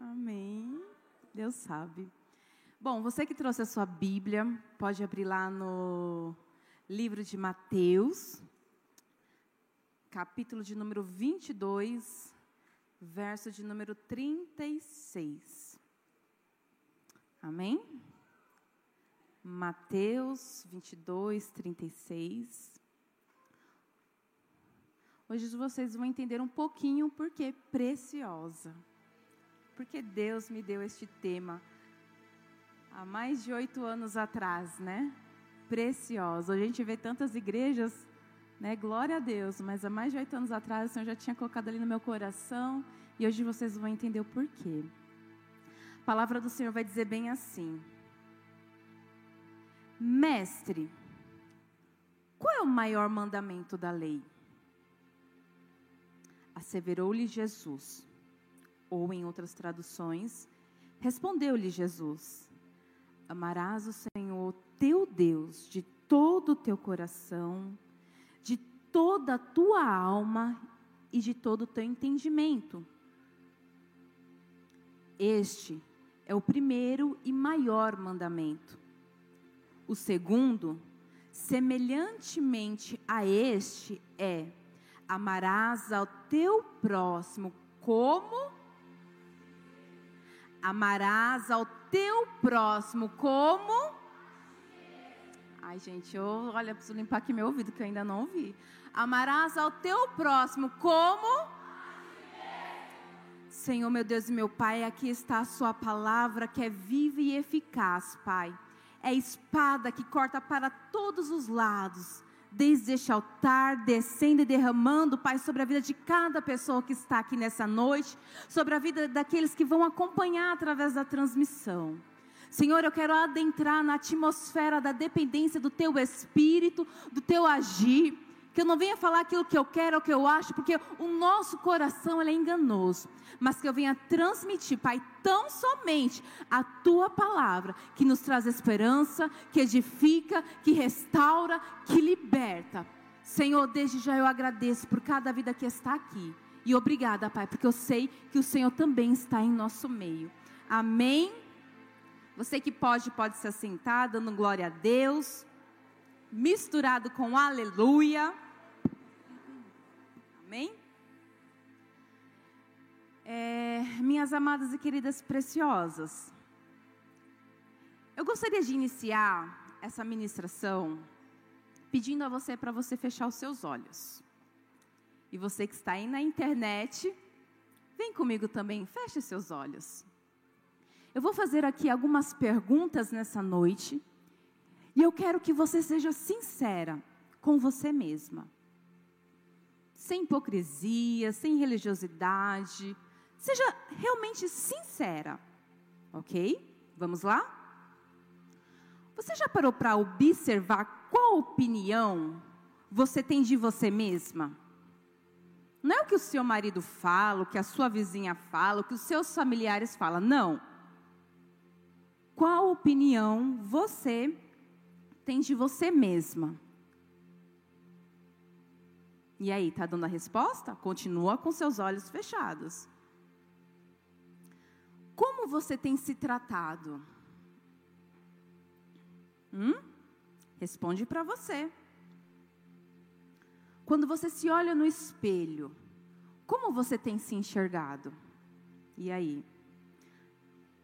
Amém. Deus sabe. Bom, você que trouxe a sua Bíblia, pode abrir lá no livro de Mateus, capítulo de número 22, verso de número 36. Amém? Mateus 22, 36. Hoje vocês vão entender um pouquinho por que preciosa. Porque Deus me deu este tema há mais de oito anos atrás, né? Preciosa. Hoje a gente vê tantas igrejas, né? Glória a Deus. Mas há mais de oito anos atrás o Senhor já tinha colocado ali no meu coração e hoje vocês vão entender o porquê. A palavra do Senhor vai dizer bem assim: Mestre, qual é o maior mandamento da lei? Asseverou-lhe Jesus, ou em outras traduções, respondeu-lhe Jesus: Amarás o Senhor teu Deus de todo o teu coração, de toda a tua alma e de todo o teu entendimento. Este é o primeiro e maior mandamento. O segundo, semelhantemente a este, é: amarás ao teu próximo como amarás ao teu próximo como Ai, gente, eu, olha, preciso limpar aqui meu ouvido que eu ainda não ouvi. Amarás ao teu próximo como Senhor, meu Deus e meu Pai, aqui está a sua palavra que é viva e eficaz, Pai. É espada que corta para todos os lados desde este altar, descendo e derramando, Pai, sobre a vida de cada pessoa que está aqui nessa noite, sobre a vida daqueles que vão acompanhar através da transmissão. Senhor, eu quero adentrar na atmosfera da dependência do Teu Espírito, do Teu agir. Que eu não venha falar aquilo que eu quero, o que eu acho, porque o nosso coração é enganoso. Mas que eu venha transmitir, Pai, tão somente a Tua palavra, que nos traz esperança, que edifica, que restaura, que liberta. Senhor, desde já eu agradeço por cada vida que está aqui. E obrigada, Pai, porque eu sei que o Senhor também está em nosso meio. Amém. Você que pode, pode se assentar, dando glória a Deus misturado com aleluia. Amém? É, minhas amadas e queridas preciosas, eu gostaria de iniciar essa ministração pedindo a você para você fechar os seus olhos. E você que está aí na internet, vem comigo também, feche seus olhos. Eu vou fazer aqui algumas perguntas nessa noite e eu quero que você seja sincera com você mesma. Sem hipocrisia, sem religiosidade. Seja realmente sincera. Ok? Vamos lá? Você já parou para observar qual opinião você tem de você mesma? Não é o que o seu marido fala, o que a sua vizinha fala, o que os seus familiares falam. Não. Qual opinião você tem de você mesma. E aí, está dando a resposta? Continua com seus olhos fechados. Como você tem se tratado? Hum? Responde para você. Quando você se olha no espelho, como você tem se enxergado? E aí?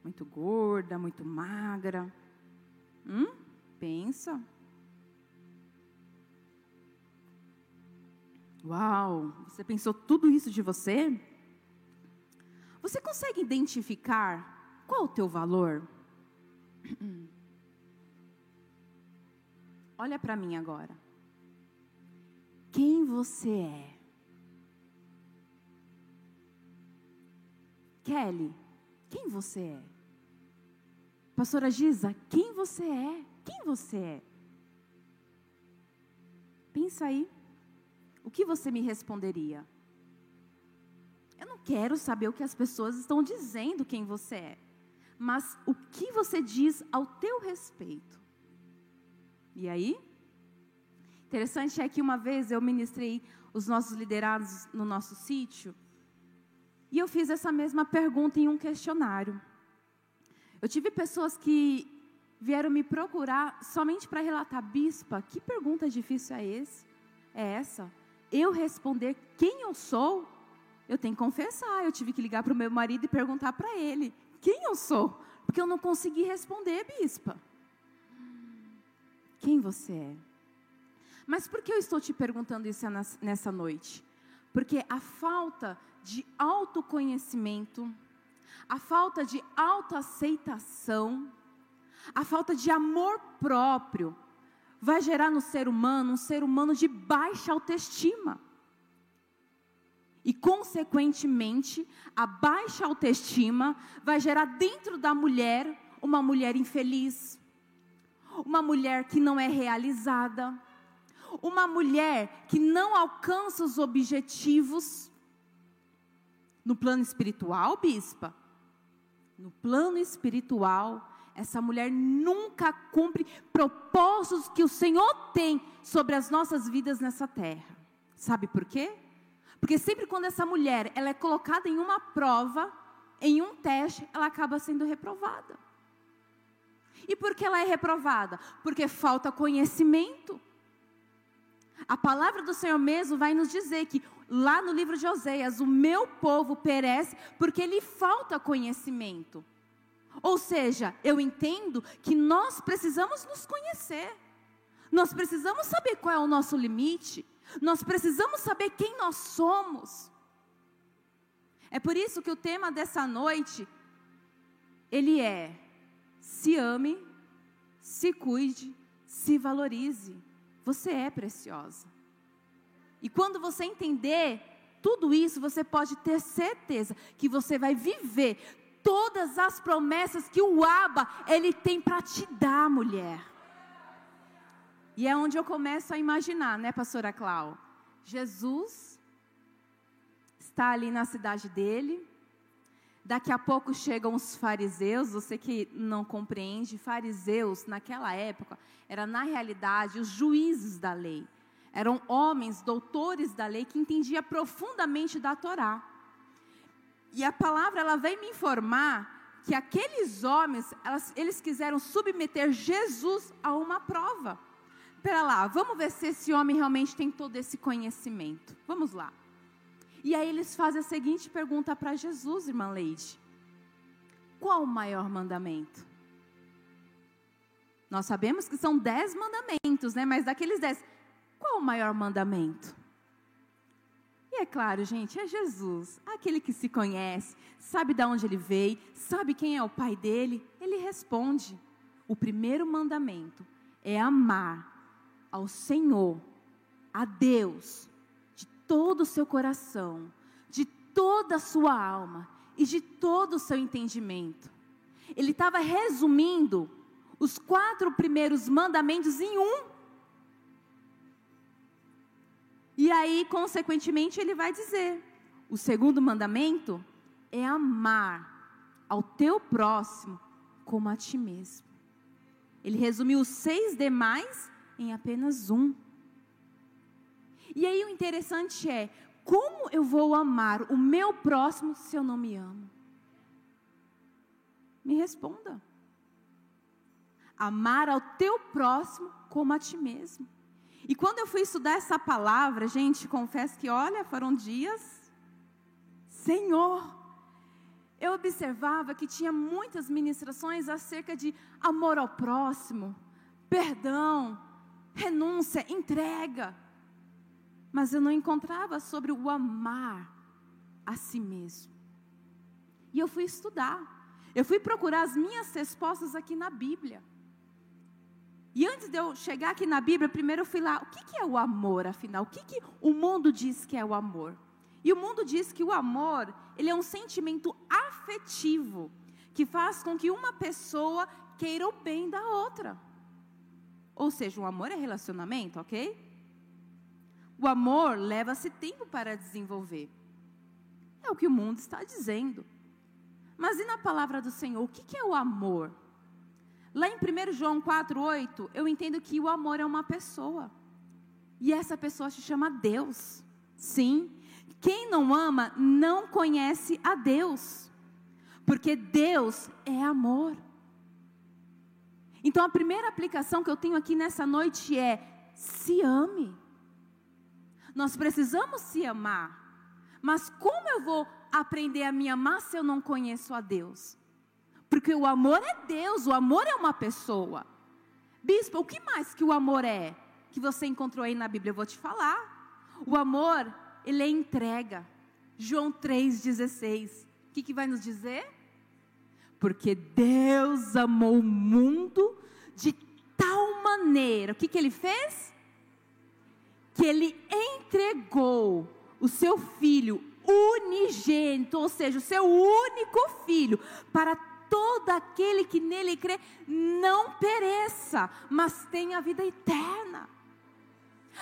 Muito gorda, muito magra? Hum? Pensa. Uau, você pensou tudo isso de você? Você consegue identificar qual o teu valor? Olha para mim agora. Quem você é? Kelly, quem você é? Pastora Giza, quem você é? Quem você é? Pensa aí. O que você me responderia? Eu não quero saber o que as pessoas estão dizendo quem você é, mas o que você diz ao teu respeito. E aí? Interessante é que uma vez eu ministrei os nossos liderados no nosso sítio E eu fiz essa mesma pergunta em um questionário. Eu tive pessoas que vieram me procurar somente para relatar, bispa, que pergunta difícil é esse? É essa? Eu responder quem eu sou? Eu tenho que confessar, eu tive que ligar para o meu marido e perguntar para ele quem eu sou, porque eu não consegui responder, bispa. Quem você é? Mas por que eu estou te perguntando isso nessa noite? Porque a falta de autoconhecimento, a falta de autoaceitação, a falta de amor próprio, vai gerar no ser humano um ser humano de baixa autoestima. E, consequentemente, a baixa autoestima vai gerar dentro da mulher uma mulher infeliz, uma mulher que não é realizada, uma mulher que não alcança os objetivos no plano espiritual, bispa. No plano espiritual, essa mulher nunca cumpre propósitos que o Senhor tem sobre as nossas vidas nessa terra. Sabe por quê? Porque sempre quando essa mulher ela é colocada em uma prova, em um teste, ela acaba sendo reprovada. E por que ela é reprovada? Porque falta conhecimento. A palavra do Senhor mesmo vai nos dizer que lá no livro de Oséias, o meu povo perece porque lhe falta conhecimento. Ou seja, eu entendo que nós precisamos nos conhecer. Nós precisamos saber qual é o nosso limite. Nós precisamos saber quem nós somos. É por isso que o tema dessa noite ele é: se ame, se cuide, se valorize. Você é preciosa. E quando você entender tudo isso, você pode ter certeza que você vai viver todas as promessas que o Aba ele tem para te dar, mulher. E é onde eu começo a imaginar, né, pastora Clau? Jesus está ali na cidade dele. Daqui a pouco chegam os fariseus, você que não compreende, fariseus naquela época era na realidade os juízes da lei. Eram homens, doutores da lei que entendiam profundamente da Torá. E a palavra ela vem me informar que aqueles homens, elas, eles quiseram submeter Jesus a uma prova espera lá, vamos ver se esse homem realmente tem todo esse conhecimento. Vamos lá. E aí eles fazem a seguinte pergunta para Jesus, irmã Leide: Qual o maior mandamento? Nós sabemos que são dez mandamentos, né? Mas daqueles dez, qual o maior mandamento? E é claro, gente, é Jesus, aquele que se conhece, sabe de onde ele veio, sabe quem é o pai dele. Ele responde: o primeiro mandamento é amar ao Senhor, a Deus, de todo o seu coração, de toda a sua alma e de todo o seu entendimento. Ele estava resumindo os quatro primeiros mandamentos em um. E aí, consequentemente, ele vai dizer: o segundo mandamento é amar ao teu próximo como a ti mesmo. Ele resumiu os seis demais em apenas um. E aí o interessante é, como eu vou amar o meu próximo se eu não me amo? Me responda. Amar ao teu próximo como a ti mesmo. E quando eu fui estudar essa palavra, gente, confesso que, olha, foram dias, Senhor, eu observava que tinha muitas ministrações acerca de amor ao próximo, perdão, renúncia, entrega. Mas eu não encontrava sobre o amar a si mesmo. E eu fui estudar. Eu fui procurar as minhas respostas aqui na Bíblia. E antes de eu chegar aqui na Bíblia, primeiro eu fui lá, o que, que é o amor, afinal? O que, que o mundo diz que é o amor? E o mundo diz que o amor, ele é um sentimento afetivo, que faz com que uma pessoa queira o bem da outra. Ou seja, o amor é relacionamento, ok? O amor leva-se tempo para desenvolver. É o que o mundo está dizendo. Mas e na palavra do Senhor, o que é o amor? Lá em 1 João 4,8, eu entendo que o amor é uma pessoa. E essa pessoa se chama Deus. Sim, Quem não ama não conhece a Deus, porque Deus é amor. Então a primeira aplicação que eu tenho aqui nessa noite é: se ame. Nós precisamos se amar. Mas como eu vou aprender a me amar se eu não conheço a Deus? Porque o amor é Deus, o amor é uma pessoa. Bispo, o que mais que o amor é? Que você encontrou aí na Bíblia, eu vou te falar. O amor, ele é entrega. João 3,16. O que, que vai nos dizer? Porque Deus amou o mundo de tal maneira. O que, que ele fez? Que ele entregou o seu filho unigênito, ou seja, o seu único filho, para todo aquele que nele crê não pereça, mas tenha vida eterna.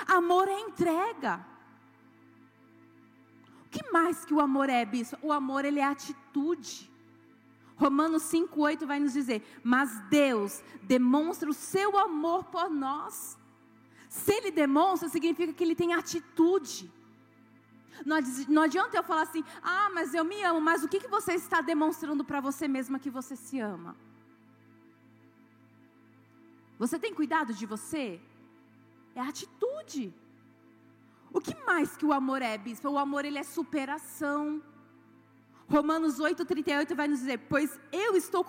Amor é entrega. O que mais que o amor é, bispo? O amor ele é atitude. Romanos 5,8 vai nos dizer: Mas Deus demonstra o seu amor por nós. Se Ele demonstra, significa que Ele tem atitude. Não adianta eu falar assim, ah, mas eu me amo, mas o que, que você está demonstrando para você mesma que você se ama? Você tem cuidado de você? É atitude. O que mais que o amor é, bispo? O amor ele é superação. Romanos 8,38 vai nos dizer: Pois eu estou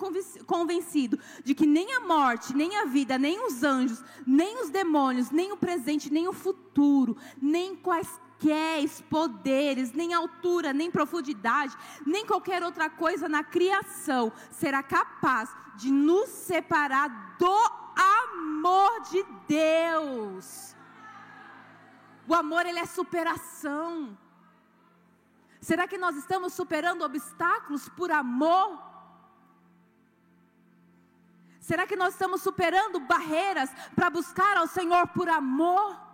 convencido de que nem a morte, nem a vida, nem os anjos, nem os demônios, nem o presente, nem o futuro, nem quaisquer poderes, nem altura, nem profundidade, nem qualquer outra coisa na criação será capaz de nos separar do amor de Deus. O amor, ele é superação. Será que nós estamos superando obstáculos por amor? Será que nós estamos superando barreiras para buscar ao Senhor por amor?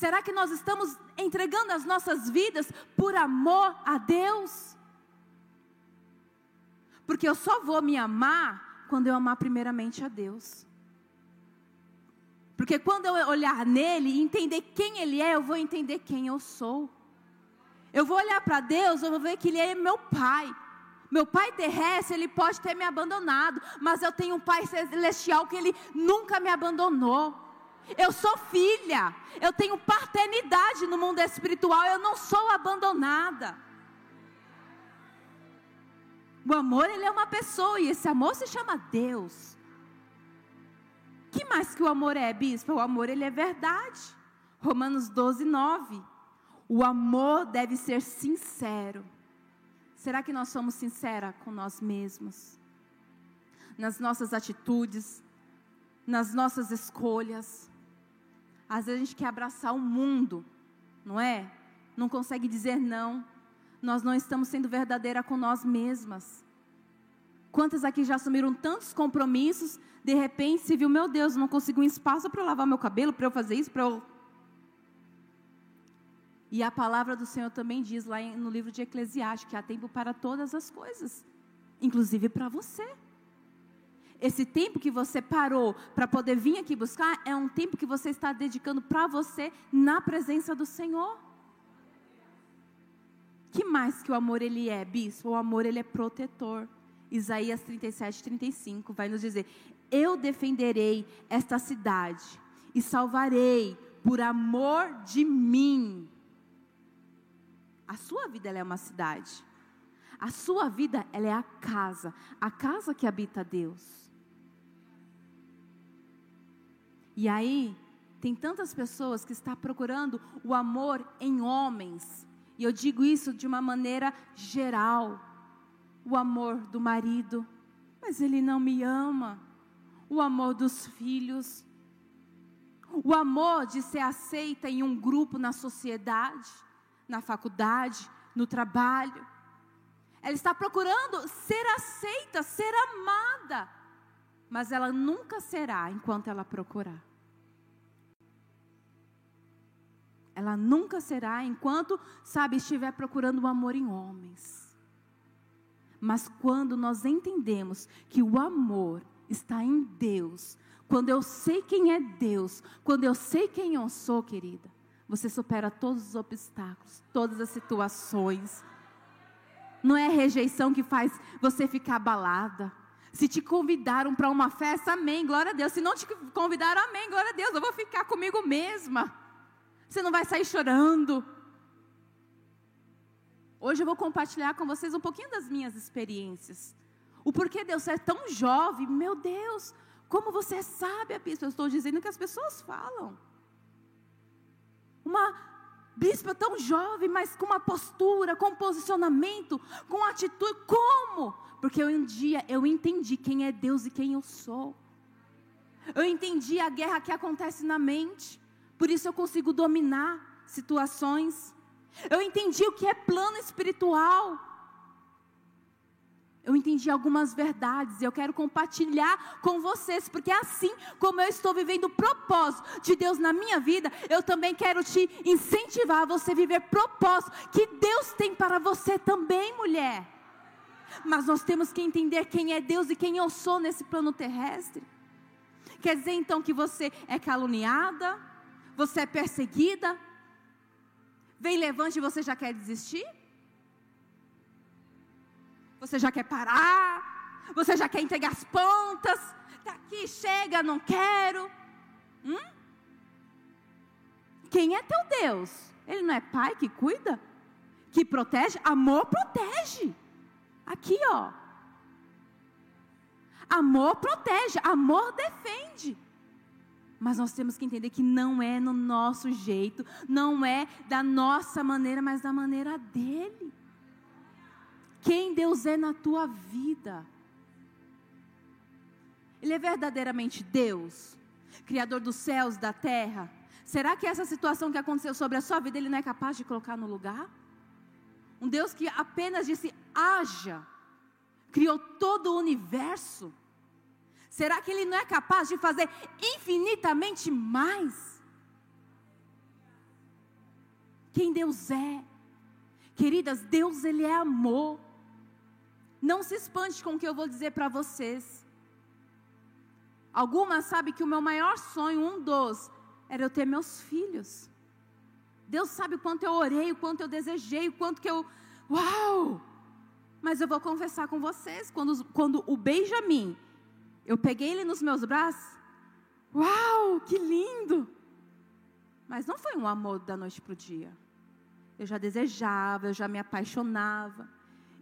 Será que nós estamos entregando as nossas vidas por amor a Deus? Porque eu só vou me amar quando eu amar primeiramente a Deus. Porque quando eu olhar nele e entender quem ele é, eu vou entender quem eu sou. Eu vou olhar para Deus, eu vou ver que Ele é meu Pai. Meu Pai terrestre, Ele pode ter me abandonado, mas eu tenho um Pai celestial que Ele nunca me abandonou. Eu sou filha, eu tenho paternidade no mundo espiritual, eu não sou abandonada. O amor, ele é uma pessoa, e esse amor se chama Deus. que mais que o amor é, bispo? O amor, ele é verdade. Romanos 12, 9. O amor deve ser sincero. Será que nós somos sinceras com nós mesmos? Nas nossas atitudes, nas nossas escolhas. Às vezes a gente quer abraçar o mundo, não é? Não consegue dizer não. Nós não estamos sendo verdadeira com nós mesmas. Quantas aqui já assumiram tantos compromissos, de repente se viu, meu Deus, não consigo um espaço para lavar meu cabelo, para eu fazer isso, para eu e a palavra do Senhor também diz lá no livro de Eclesiastes que há tempo para todas as coisas, inclusive para você. Esse tempo que você parou para poder vir aqui buscar é um tempo que você está dedicando para você na presença do Senhor. Que mais que o amor ele é, bispo? O amor ele é protetor. Isaías 37, 35 vai nos dizer: Eu defenderei esta cidade e salvarei por amor de mim. A sua vida é uma cidade. A sua vida ela é a casa, a casa que habita Deus. E aí tem tantas pessoas que estão procurando o amor em homens. E eu digo isso de uma maneira geral. O amor do marido, mas ele não me ama. O amor dos filhos. O amor de ser aceita em um grupo na sociedade na faculdade, no trabalho. Ela está procurando ser aceita, ser amada. Mas ela nunca será enquanto ela procurar. Ela nunca será enquanto, sabe, estiver procurando o amor em homens. Mas quando nós entendemos que o amor está em Deus, quando eu sei quem é Deus, quando eu sei quem eu sou, querida, você supera todos os obstáculos, todas as situações. Não é rejeição que faz você ficar abalada. Se te convidaram para uma festa, amém, glória a Deus. Se não te convidaram, amém, glória a Deus. Eu vou ficar comigo mesma. Você não vai sair chorando. Hoje eu vou compartilhar com vocês um pouquinho das minhas experiências. O porquê Deus é tão jovem, meu Deus, como você é sábia, bispo. Eu estou dizendo que as pessoas falam. Uma bispa tão jovem, mas com uma postura, com posicionamento, com atitude. Como? Porque um dia eu entendi quem é Deus e quem eu sou. Eu entendi a guerra que acontece na mente. Por isso eu consigo dominar situações. Eu entendi o que é plano espiritual. Eu entendi algumas verdades e eu quero compartilhar com vocês, porque assim como eu estou vivendo o propósito de Deus na minha vida, eu também quero te incentivar a você viver propósito que Deus tem para você também, mulher. Mas nós temos que entender quem é Deus e quem eu sou nesse plano terrestre. Quer dizer então que você é caluniada, você é perseguida, vem levante e você já quer desistir? Você já quer parar? Você já quer entregar as pontas? Está aqui, chega, não quero. Hum? Quem é teu Deus? Ele não é pai que cuida? Que protege? Amor protege. Aqui, ó. Amor protege, amor defende. Mas nós temos que entender que não é no nosso jeito, não é da nossa maneira, mas da maneira dele. Quem Deus é na tua vida. Ele é verdadeiramente Deus, Criador dos céus, da terra. Será que essa situação que aconteceu sobre a sua vida, Ele não é capaz de colocar no lugar? Um Deus que apenas disse: haja, criou todo o universo. Será que Ele não é capaz de fazer infinitamente mais? Quem Deus é? Queridas, Deus Ele é amor. Não se espante com o que eu vou dizer para vocês. Algumas sabem que o meu maior sonho, um dos, era eu ter meus filhos. Deus sabe o quanto eu orei, o quanto eu desejei, o quanto que eu. Uau! Mas eu vou confessar com vocês, quando, quando o Benjamin, eu peguei ele nos meus braços, uau, que lindo! Mas não foi um amor da noite para o dia. Eu já desejava, eu já me apaixonava.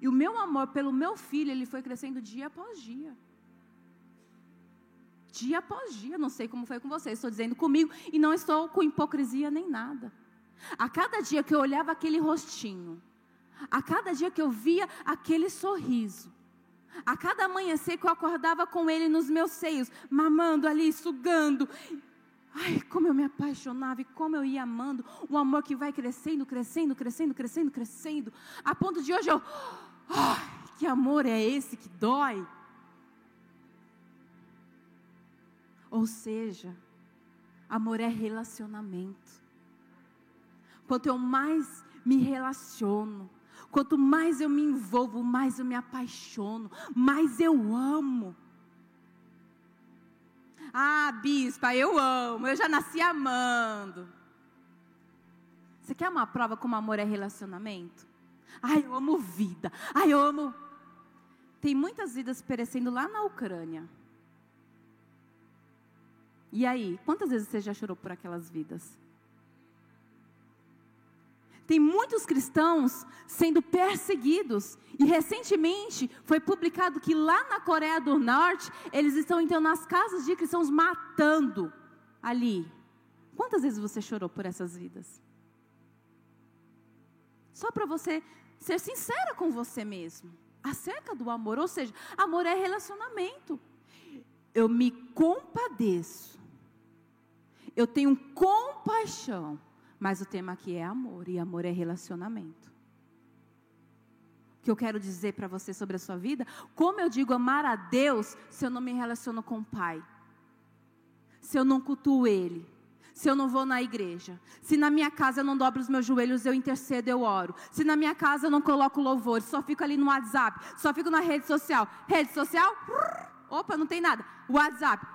E o meu amor pelo meu filho, ele foi crescendo dia após dia. Dia após dia, não sei como foi com vocês, estou dizendo comigo e não estou com hipocrisia nem nada. A cada dia que eu olhava aquele rostinho, a cada dia que eu via aquele sorriso, a cada amanhecer que eu acordava com ele nos meus seios, mamando ali, sugando, ai, como eu me apaixonava e como eu ia amando, um amor que vai crescendo, crescendo, crescendo, crescendo, crescendo, a ponto de hoje eu Oh, que amor é esse que dói? Ou seja, amor é relacionamento. Quanto eu mais me relaciono, quanto mais eu me envolvo, mais eu me apaixono, mais eu amo. Ah, bispa, eu amo, eu já nasci amando. Você quer uma prova como amor é relacionamento? Ai, eu amo vida. Ai, eu amo. Tem muitas vidas perecendo lá na Ucrânia. E aí, quantas vezes você já chorou por aquelas vidas? Tem muitos cristãos sendo perseguidos. E recentemente foi publicado que lá na Coreia do Norte, eles estão então nas casas de cristãos matando ali. Quantas vezes você chorou por essas vidas? Só para você ser sincera com você mesmo acerca do amor. Ou seja, amor é relacionamento. Eu me compadeço. Eu tenho compaixão. Mas o tema aqui é amor. E amor é relacionamento. O que eu quero dizer para você sobre a sua vida? Como eu digo amar a Deus se eu não me relaciono com o Pai? Se eu não cultuo Ele? se eu não vou na igreja. Se na minha casa eu não dobro os meus joelhos, eu intercedo, eu oro. Se na minha casa eu não coloco louvor, só fico ali no WhatsApp, só fico na rede social. Rede social? Opa, não tem nada. WhatsApp.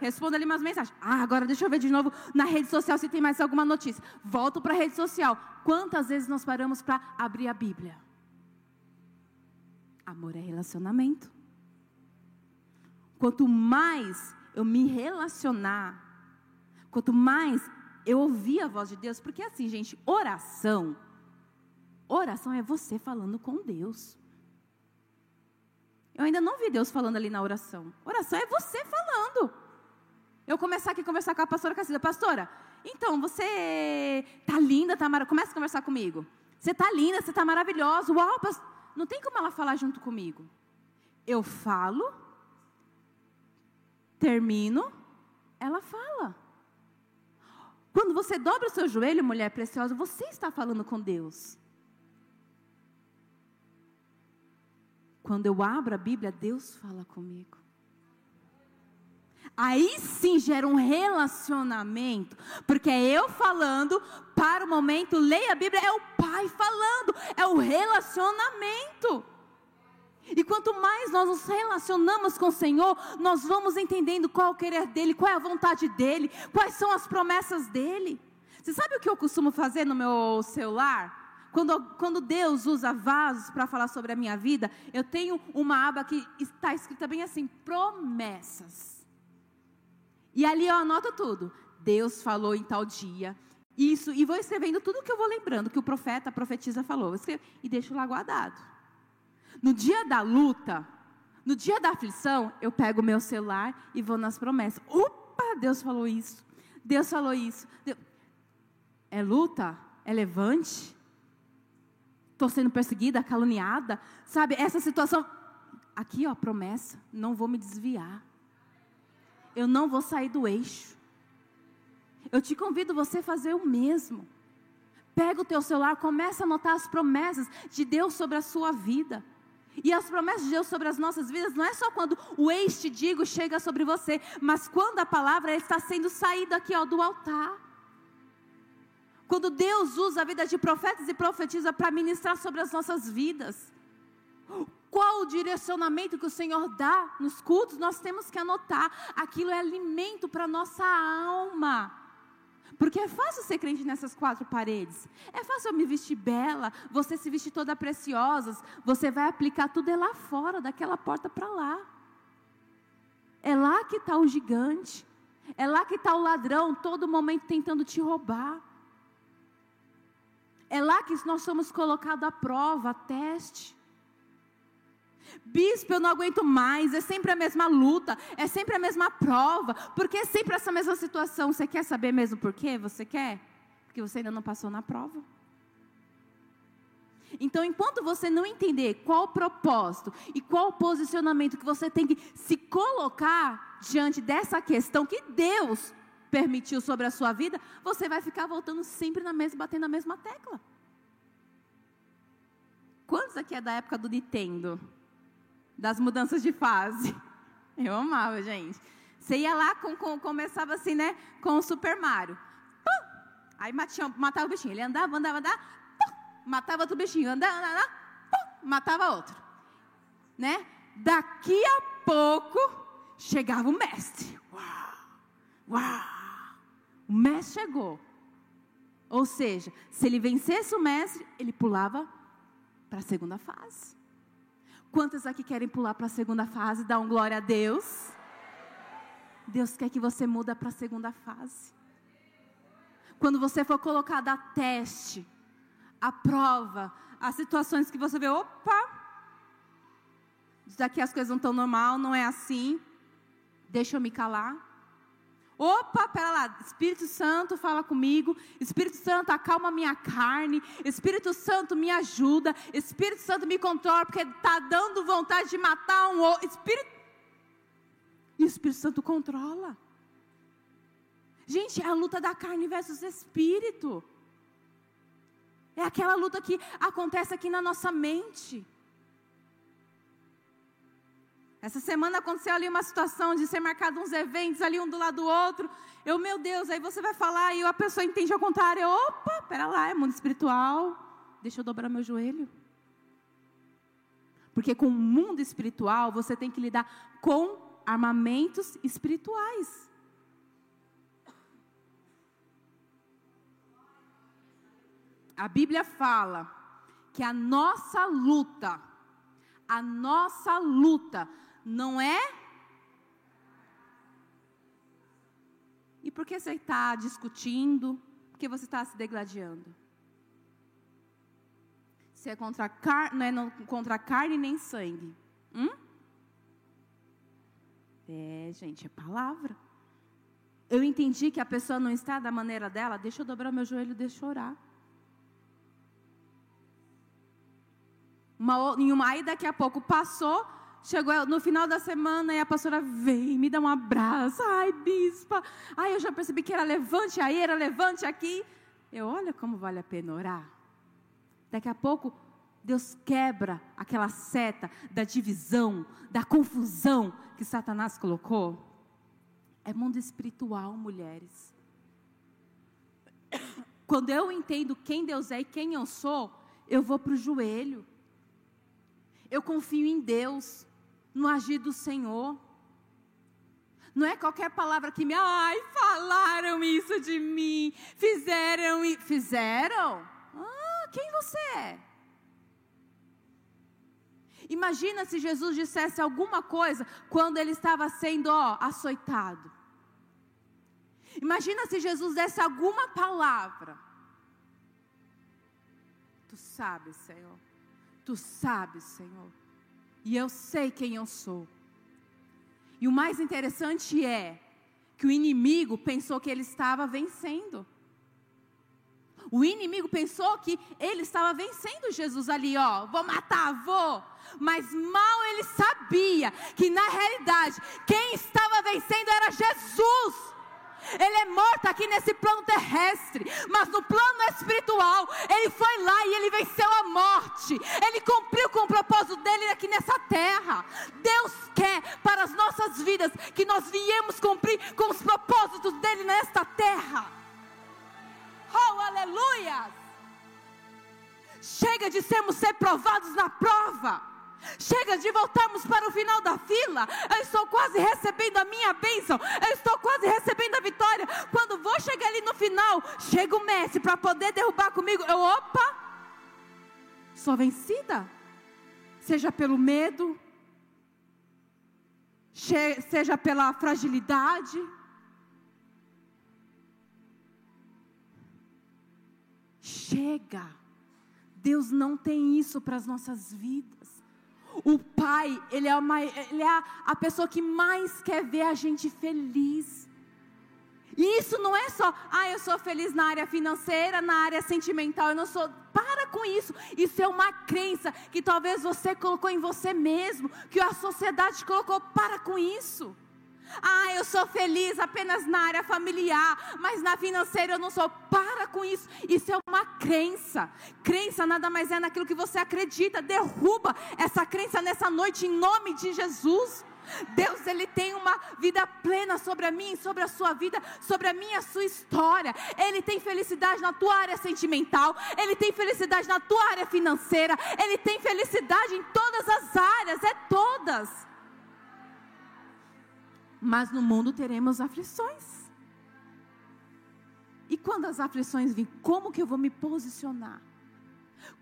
Responda ali umas mensagens. Ah, agora deixa eu ver de novo na rede social se tem mais alguma notícia. Volto para a rede social. Quantas vezes nós paramos para abrir a Bíblia? Amor é relacionamento. Quanto mais eu me relacionar, quanto mais eu ouvir a voz de Deus, porque assim, gente, oração, oração é você falando com Deus. Eu ainda não vi Deus falando ali na oração. Oração é você falando. Eu começar aqui a conversar com a pastora Cacilda. Pastora, então, você tá linda, tá maravilhosa. Começa a conversar comigo. Você tá linda, você tá maravilhosa. Uau, pastor. Não tem como ela falar junto comigo. Eu falo, termino, ela fala. Quando você dobra o seu joelho, mulher preciosa, você está falando com Deus. Quando eu abro a Bíblia, Deus fala comigo. Aí sim gera um relacionamento, porque é eu falando para o momento, leia a Bíblia, é o Pai falando, é o relacionamento. E quanto mais nós nos relacionamos com o Senhor, nós vamos entendendo qual é o querer dEle, qual é a vontade dEle, quais são as promessas dEle. Você sabe o que eu costumo fazer no meu celular? Quando, quando Deus usa vasos para falar sobre a minha vida, eu tenho uma aba que está escrita bem assim: promessas. E ali eu anoto tudo. Deus falou em tal dia, isso, e vou escrevendo tudo que eu vou lembrando, que o profeta, a profetisa falou. Escrevo, e deixo lá guardado. No dia da luta, no dia da aflição, eu pego o meu celular e vou nas promessas. Opa, Deus falou isso. Deus falou isso. Deus... É luta? É levante? Estou sendo perseguida, caluniada? Sabe, essa situação. Aqui, ó, promessa. Não vou me desviar. Eu não vou sair do eixo. Eu te convido você a fazer o mesmo. Pega o teu celular, começa a anotar as promessas de Deus sobre a sua vida. E as promessas de Deus sobre as nossas vidas não é só quando o ex te digo chega sobre você, mas quando a palavra está sendo saída aqui ó, do altar. Quando Deus usa a vida de profetas e profetiza para ministrar sobre as nossas vidas. Qual o direcionamento que o Senhor dá nos cultos, nós temos que anotar. Aquilo é alimento para nossa alma. Porque é fácil ser crente nessas quatro paredes. É fácil eu me vestir bela, você se vestir toda preciosa. Você vai aplicar tudo é lá fora, daquela porta para lá. É lá que está o gigante. É lá que está o ladrão, todo momento tentando te roubar. É lá que nós somos colocados à prova, a teste. Bispo, eu não aguento mais, é sempre a mesma luta, é sempre a mesma prova, porque é sempre essa mesma situação. Você quer saber mesmo por quê? Você quer? Porque você ainda não passou na prova. Então, enquanto você não entender qual o propósito e qual o posicionamento que você tem que se colocar diante dessa questão que Deus permitiu sobre a sua vida, você vai ficar voltando sempre na mesma, batendo na mesma tecla. Quantos aqui é da época do Nintendo? das mudanças de fase. Eu amava, gente. Você ia lá, com, com, começava assim, né? Com o Super Mario. Pum! Aí matia, matava o bichinho. Ele andava, andava, andava. Pum! Matava outro bichinho. Andava, andava. Pum! Matava outro. Né? Daqui a pouco, chegava o mestre. Uau! Uau! O mestre chegou. Ou seja, se ele vencesse o mestre, ele pulava para a segunda fase. Quantas aqui querem pular para a segunda fase? Dá um glória a Deus. Deus quer que você muda para a segunda fase. Quando você for colocado a teste, a prova, as situações que você vê, opa, daqui as coisas não estão normal, não é assim. Deixa eu me calar. Opa, pera lá, Espírito Santo fala comigo, Espírito Santo acalma minha carne, Espírito Santo me ajuda, Espírito Santo me controla, porque está dando vontade de matar um outro. Espírito... E o Espírito Santo controla. Gente, é a luta da carne versus espírito. É aquela luta que acontece aqui na nossa mente. Essa semana aconteceu ali uma situação de ser marcado uns eventos ali um do lado do outro. Eu, meu Deus, aí você vai falar e a pessoa entende ao contrário. Opa, pera lá, é mundo espiritual. Deixa eu dobrar meu joelho. Porque com o mundo espiritual você tem que lidar com armamentos espirituais. A Bíblia fala que a nossa luta, a nossa luta não é. E por que você está discutindo? Por que você está se degladiando? Se é contra, car não é não, contra carne nem sangue. Hum? É, gente, é palavra. Eu entendi que a pessoa não está da maneira dela, deixa eu dobrar meu joelho, deixa eu orar. Uma, uma, aí daqui a pouco passou, chegou no final da semana e a pastora vem, me dá um abraço. Ai, bispa. Ai, eu já percebi que era levante aí, era levante aqui. Eu, olha como vale a pena orar. Daqui a pouco, Deus quebra aquela seta da divisão, da confusão que Satanás colocou. É mundo espiritual, mulheres. Quando eu entendo quem Deus é e quem eu sou, eu vou para o joelho. Eu confio em Deus, no agir do Senhor. Não é qualquer palavra que me, ai, falaram isso de mim, fizeram e fizeram. Ah, quem você é? Imagina se Jesus dissesse alguma coisa quando ele estava sendo ó, açoitado. Imagina se Jesus desse alguma palavra. Tu sabes, Senhor. Tu sabes, Senhor. E eu sei quem eu sou. E o mais interessante é que o inimigo pensou que ele estava vencendo. O inimigo pensou que ele estava vencendo Jesus ali, ó, vou matar, vou. Mas mal ele sabia que na realidade quem estava vencendo era Jesus. Ele é morto aqui nesse plano terrestre, mas no plano espiritual, ele foi lá e ele venceu a morte. Ele cumpriu com o propósito dele aqui nessa terra. Deus quer para as nossas vidas que nós viemos cumprir com os propósitos dele nesta terra. Oh, aleluia! Chega de sermos reprovados na prova. Chega de voltarmos para o final da fila. Eu estou quase recebendo a minha bênção. Eu estou quase recebendo a vitória. Quando vou chegar ali no final, chega o mestre para poder derrubar comigo. Eu, opa, sou vencida. Seja pelo medo, seja pela fragilidade. Chega. Deus não tem isso para as nossas vidas. O pai, ele é, uma, ele é a pessoa que mais quer ver a gente feliz. E isso não é só, ah, eu sou feliz na área financeira, na área sentimental, eu não sou. Para com isso. Isso é uma crença que talvez você colocou em você mesmo, que a sociedade colocou. Para com isso. Ah, eu sou feliz apenas na área familiar, mas na financeira eu não sou. Para com isso. Isso é uma crença. Crença nada mais é naquilo que você acredita. Derruba essa crença nessa noite em nome de Jesus. Deus, Ele tem uma vida plena sobre a mim, sobre a sua vida, sobre a minha, a sua história. Ele tem felicidade na tua área sentimental, Ele tem felicidade na tua área financeira, Ele tem felicidade em todas as áreas, é todas mas no mundo teremos aflições. E quando as aflições vêm, como que eu vou me posicionar?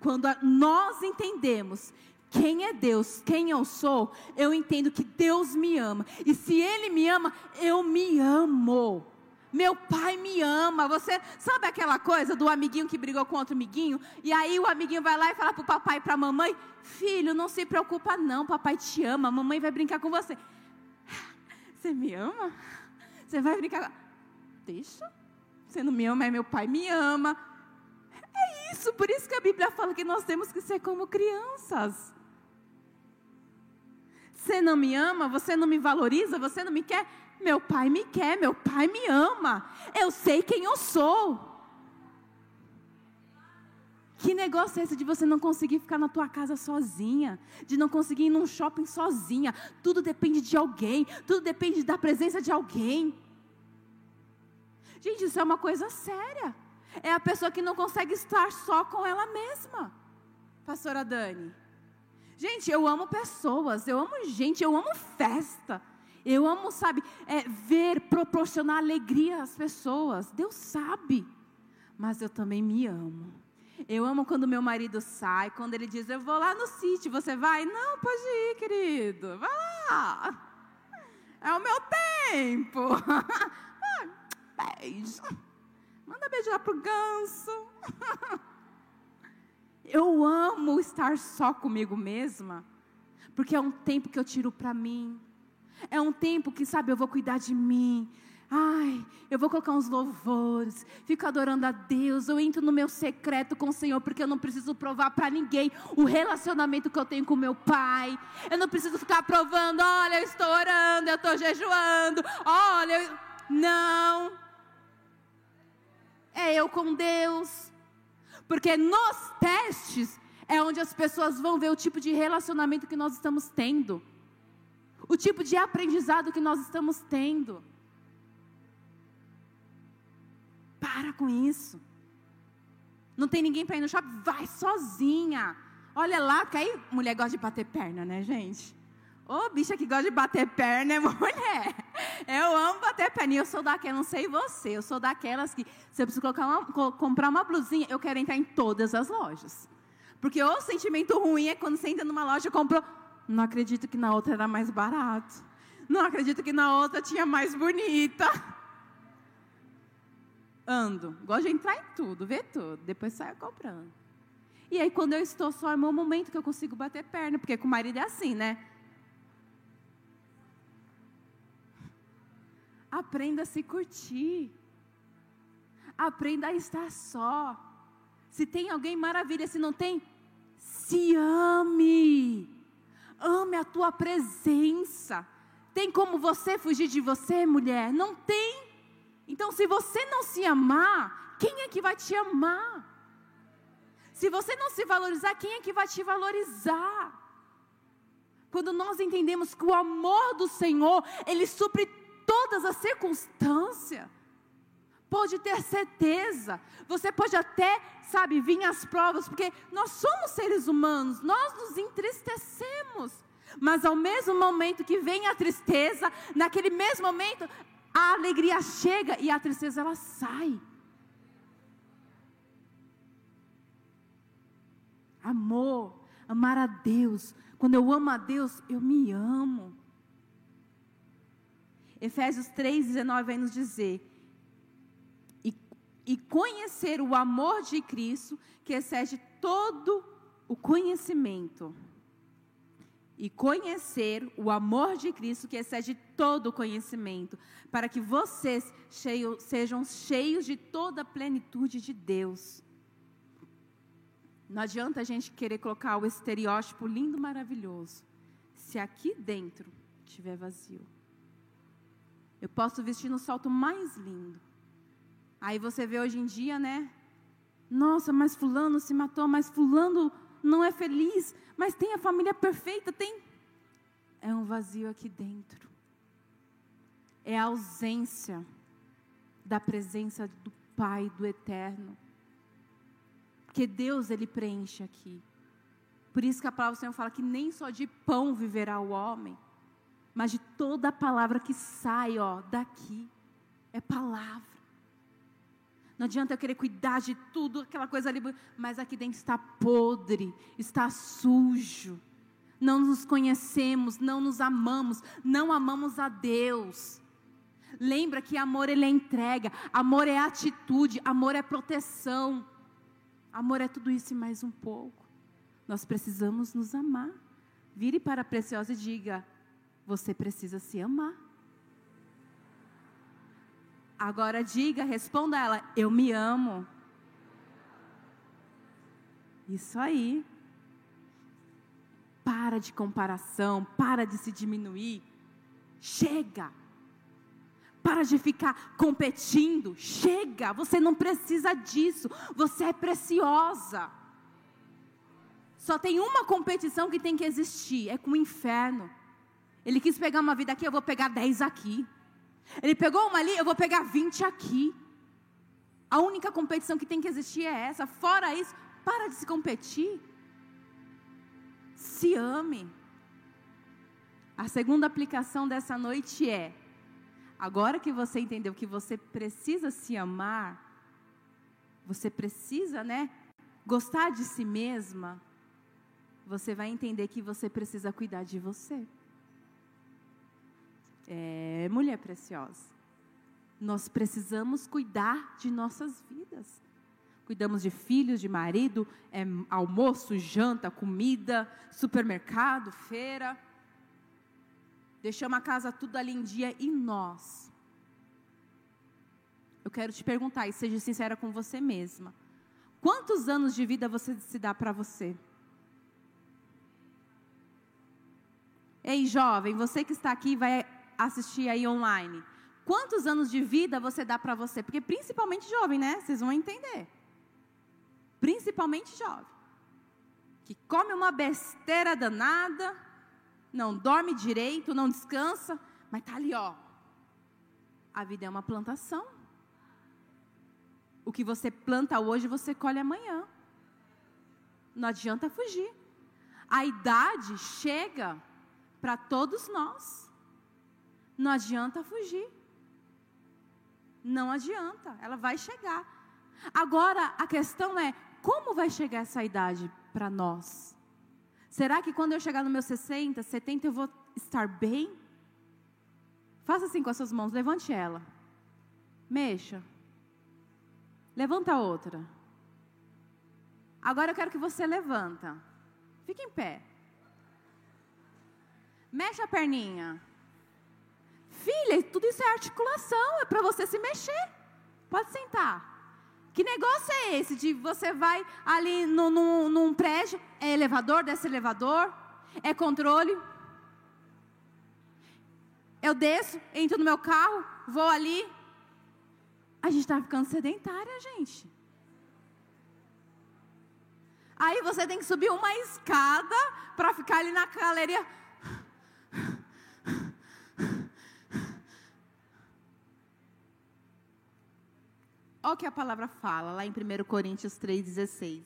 Quando nós entendemos quem é Deus, quem eu sou, eu entendo que Deus me ama. E se Ele me ama, eu me amo. Meu pai me ama. Você sabe aquela coisa do amiguinho que brigou com outro amiguinho? E aí o amiguinho vai lá e fala para o papai e para a mamãe: Filho, não se preocupa, não. Papai te ama. A mamãe vai brincar com você. Você me ama? Você vai brincar? Deixa. Você não me ama, mas meu pai me ama. É isso, por isso que a Bíblia fala que nós temos que ser como crianças. Você não me ama, você não me valoriza, você não me quer. Meu pai me quer, meu pai me ama. Eu sei quem eu sou. Que negócio é esse de você não conseguir ficar na tua casa sozinha, de não conseguir ir num shopping sozinha? Tudo depende de alguém, tudo depende da presença de alguém. Gente, isso é uma coisa séria. É a pessoa que não consegue estar só com ela mesma. Pastora Dani. Gente, eu amo pessoas, eu amo gente, eu amo festa. Eu amo, sabe, é, ver, proporcionar alegria às pessoas. Deus sabe. Mas eu também me amo. Eu amo quando meu marido sai, quando ele diz, eu vou lá no sítio, você vai? Não, pode ir, querido. Vai lá. É o meu tempo. Beijo. Manda beijo lá pro ganso. Eu amo estar só comigo mesma, porque é um tempo que eu tiro para mim. É um tempo que, sabe, eu vou cuidar de mim. Ai, eu vou colocar uns louvores, fico adorando a Deus, eu entro no meu secreto com o Senhor, porque eu não preciso provar para ninguém o relacionamento que eu tenho com meu Pai. Eu não preciso ficar provando, olha, eu estou orando, eu estou jejuando, olha, eu... não. É eu com Deus. Porque nos testes é onde as pessoas vão ver o tipo de relacionamento que nós estamos tendo o tipo de aprendizado que nós estamos tendo. Para com isso. Não tem ninguém para ir no shopping, vai sozinha. Olha lá, porque aí mulher gosta de bater perna, né, gente? Ô, bicha que gosta de bater perna é mulher. Eu amo bater perna. E eu sou daquelas, não sei você, eu sou daquelas que, se eu preciso uma, comprar uma blusinha, eu quero entrar em todas as lojas. Porque o sentimento ruim é quando você entra numa loja e comprou não acredito que na outra era mais barato. Não acredito que na outra tinha mais bonita. Ando, gosto de entrar em tudo, ver tudo, depois saio comprando. E aí, quando eu estou só, é o momento que eu consigo bater perna, porque com o marido é assim, né? Aprenda a se curtir. Aprenda a estar só. Se tem alguém, maravilha. Se não tem, se ame ame a tua presença. Tem como você fugir de você, mulher? Não tem. Então, se você não se amar, quem é que vai te amar? Se você não se valorizar, quem é que vai te valorizar? Quando nós entendemos que o amor do Senhor, ele supre todas as circunstâncias, pode ter certeza. Você pode até, sabe, vir às provas, porque nós somos seres humanos, nós nos entristecemos. Mas ao mesmo momento que vem a tristeza, naquele mesmo momento, a alegria chega e a tristeza ela sai. Amor, amar a Deus. Quando eu amo a Deus, eu me amo. Efésios 3,19 vai nos dizer: e conhecer o amor de Cristo, que excede todo o conhecimento. E conhecer o amor de Cristo, que excede todo conhecimento, para que vocês cheio, sejam cheios de toda a plenitude de Deus. Não adianta a gente querer colocar o estereótipo lindo, maravilhoso, se aqui dentro estiver vazio. Eu posso vestir no salto mais lindo, Aí você vê hoje em dia, né? Nossa, mas fulano se matou, mas fulano não é feliz, mas tem a família perfeita, tem. É um vazio aqui dentro. É a ausência da presença do Pai, do Eterno. Porque Deus, Ele preenche aqui. Por isso que a palavra do Senhor fala que nem só de pão viverá o homem, mas de toda a palavra que sai, ó, daqui. É palavra. Não adianta eu querer cuidar de tudo, aquela coisa ali, mas aqui dentro está podre, está sujo. Não nos conhecemos, não nos amamos, não amamos a Deus. Lembra que amor ele é entrega, amor é atitude, amor é proteção. Amor é tudo isso e mais um pouco. Nós precisamos nos amar. Vire para a preciosa e diga: você precisa se amar. Agora diga, responda ela: Eu me amo. Isso aí. Para de comparação, para de se diminuir. Chega. Para de ficar competindo. Chega. Você não precisa disso. Você é preciosa. Só tem uma competição que tem que existir: é com o inferno. Ele quis pegar uma vida aqui, eu vou pegar dez aqui. Ele pegou uma ali, eu vou pegar 20 aqui. A única competição que tem que existir é essa. Fora isso, para de se competir. Se ame. A segunda aplicação dessa noite é: agora que você entendeu que você precisa se amar, você precisa, né, gostar de si mesma, você vai entender que você precisa cuidar de você. É, mulher preciosa. Nós precisamos cuidar de nossas vidas. Cuidamos de filhos, de marido, é, almoço, janta, comida, supermercado, feira. Deixamos a casa tudo ali em dia e nós. Eu quero te perguntar e seja sincera com você mesma. Quantos anos de vida você se dá para você? Ei, jovem, você que está aqui vai assistir aí online. Quantos anos de vida você dá para você? Porque principalmente jovem, né? Vocês vão entender. Principalmente jovem. Que come uma besteira danada, não dorme direito, não descansa, mas tá ali, ó. A vida é uma plantação. O que você planta hoje, você colhe amanhã. Não adianta fugir. A idade chega para todos nós. Não adianta fugir. Não adianta, ela vai chegar. Agora a questão é: como vai chegar essa idade para nós? Será que quando eu chegar no meu 60, 70, eu vou estar bem? Faça assim com as suas mãos, levante ela. Mexa. Levanta a outra. Agora eu quero que você levanta. Fique em pé. Mexa a perninha. Filha, tudo isso é articulação, é para você se mexer. Pode sentar. Que negócio é esse de você vai ali no, no, num prédio, é elevador, desce elevador, é controle. Eu desço, entro no meu carro, vou ali. A gente está ficando sedentária, gente. Aí você tem que subir uma escada para ficar ali na galeria. Olha o que a palavra fala lá em 1 Coríntios 3,16.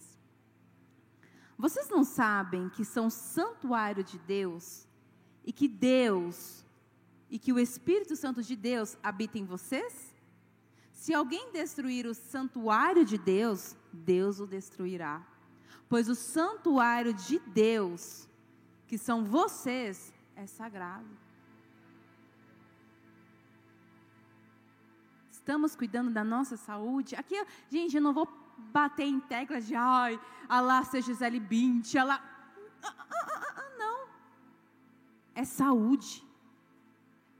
Vocês não sabem que são santuário de Deus e que Deus e que o Espírito Santo de Deus habita em vocês? Se alguém destruir o santuário de Deus, Deus o destruirá. Pois o santuário de Deus, que são vocês, é sagrado. Estamos cuidando da nossa saúde. Aqui, gente, eu não vou bater em teclas de, ai, Alá seja Gisele Bint, Alá. Ah, ah, ah, não. É saúde.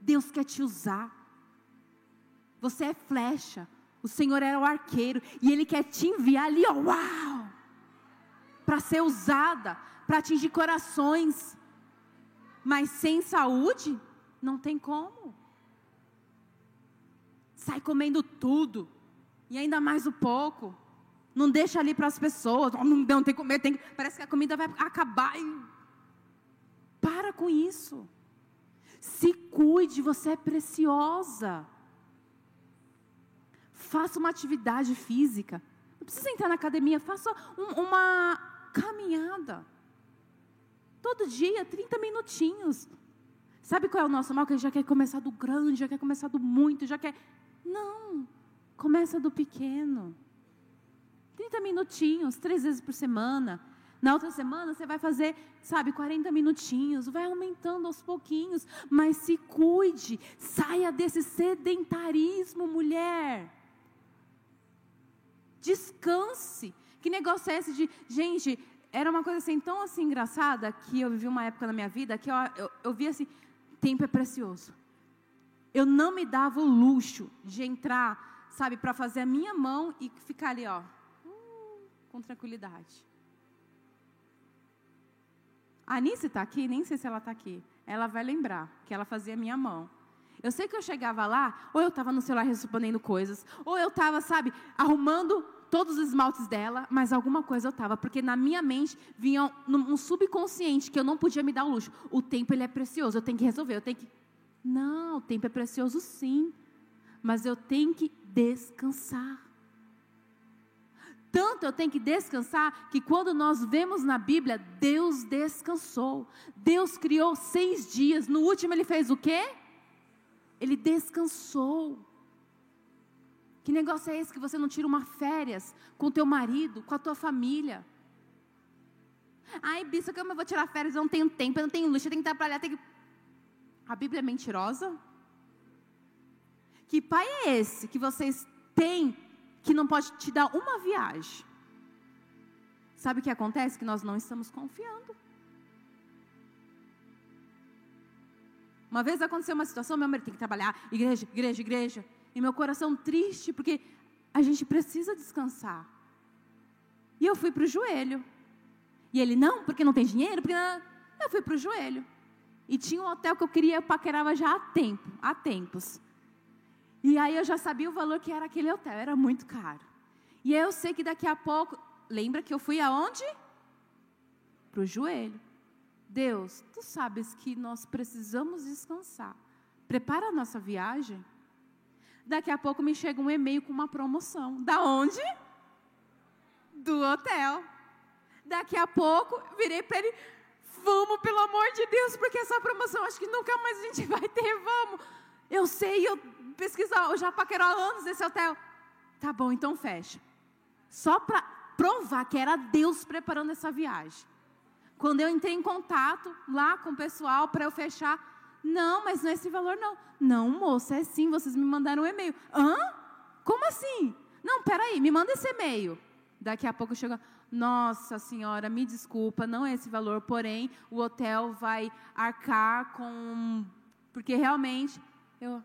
Deus quer te usar. Você é flecha. O Senhor é o arqueiro. E Ele quer te enviar ali, ó, uau! Para ser usada, para atingir corações. Mas sem saúde, não tem como sai comendo tudo, e ainda mais o pouco. Não deixa ali para as pessoas, oh, não, não tem que comer, tem, parece que a comida vai acabar. Para com isso. Se cuide, você é preciosa. Faça uma atividade física. Não precisa entrar na academia, faça um, uma caminhada. Todo dia, 30 minutinhos. Sabe qual é o nosso mal? Que a gente já quer começar do grande, já quer começar do muito, já quer. Não. Começa do pequeno. 30 minutinhos, três vezes por semana. Na outra semana você vai fazer, sabe, 40 minutinhos, vai aumentando aos pouquinhos, mas se cuide, saia desse sedentarismo, mulher. Descanse. Que negócio é esse de, gente, era uma coisa assim tão assim engraçada que eu vivi uma época na minha vida que eu, eu, eu vi assim, tempo é precioso. Eu não me dava o luxo de entrar, sabe, para fazer a minha mão e ficar ali, ó, uh, com tranquilidade. A Anice está aqui, nem sei se ela está aqui. Ela vai lembrar que ela fazia a minha mão. Eu sei que eu chegava lá, ou eu estava no celular respondendo coisas, ou eu estava, sabe, arrumando todos os esmaltes dela, mas alguma coisa eu estava, porque na minha mente vinha um, um subconsciente que eu não podia me dar o luxo. O tempo ele é precioso, eu tenho que resolver, eu tenho que não, o tempo é precioso sim, mas eu tenho que descansar. Tanto eu tenho que descansar que quando nós vemos na Bíblia, Deus descansou. Deus criou seis dias. No último ele fez o quê? Ele descansou. Que negócio é esse que você não tira uma férias com teu marido, com a tua família? Ai, bispo, como eu vou tirar férias? Eu não tenho tempo, eu não tenho luxo, eu tenho que trabalhar, tenho que... A Bíblia é mentirosa? Que pai é esse que vocês têm que não pode te dar uma viagem. Sabe o que acontece? Que nós não estamos confiando. Uma vez aconteceu uma situação, meu marido tem que trabalhar, igreja, igreja, igreja, e meu coração triste, porque a gente precisa descansar. E eu fui para o joelho. E ele, não, porque não tem dinheiro, porque não. Eu fui para o joelho. E tinha um hotel que eu queria, eu paquerava já há tempo, há tempos. E aí eu já sabia o valor que era aquele hotel, era muito caro. E aí eu sei que daqui a pouco, lembra que eu fui aonde? Para o joelho. Deus, tu sabes que nós precisamos descansar. Prepara a nossa viagem. Daqui a pouco me chega um e-mail com uma promoção. Da onde? Do hotel. Daqui a pouco, virei para ele, vamos, pelo amor de Deus, porque essa promoção acho que nunca mais a gente vai ter, vamos. Eu sei, eu pesquisar, eu já paquerou há anos esse hotel. Tá bom, então fecha. Só para provar que era Deus preparando essa viagem. Quando eu entrei em contato lá com o pessoal para eu fechar, não, mas não é esse valor não. Não, moça, é sim, vocês me mandaram um e-mail. Hã? Como assim? Não, peraí, me manda esse e-mail. Daqui a pouco chega, nossa senhora, me desculpa, não é esse valor, porém o hotel vai arcar com. Porque realmente. Eu,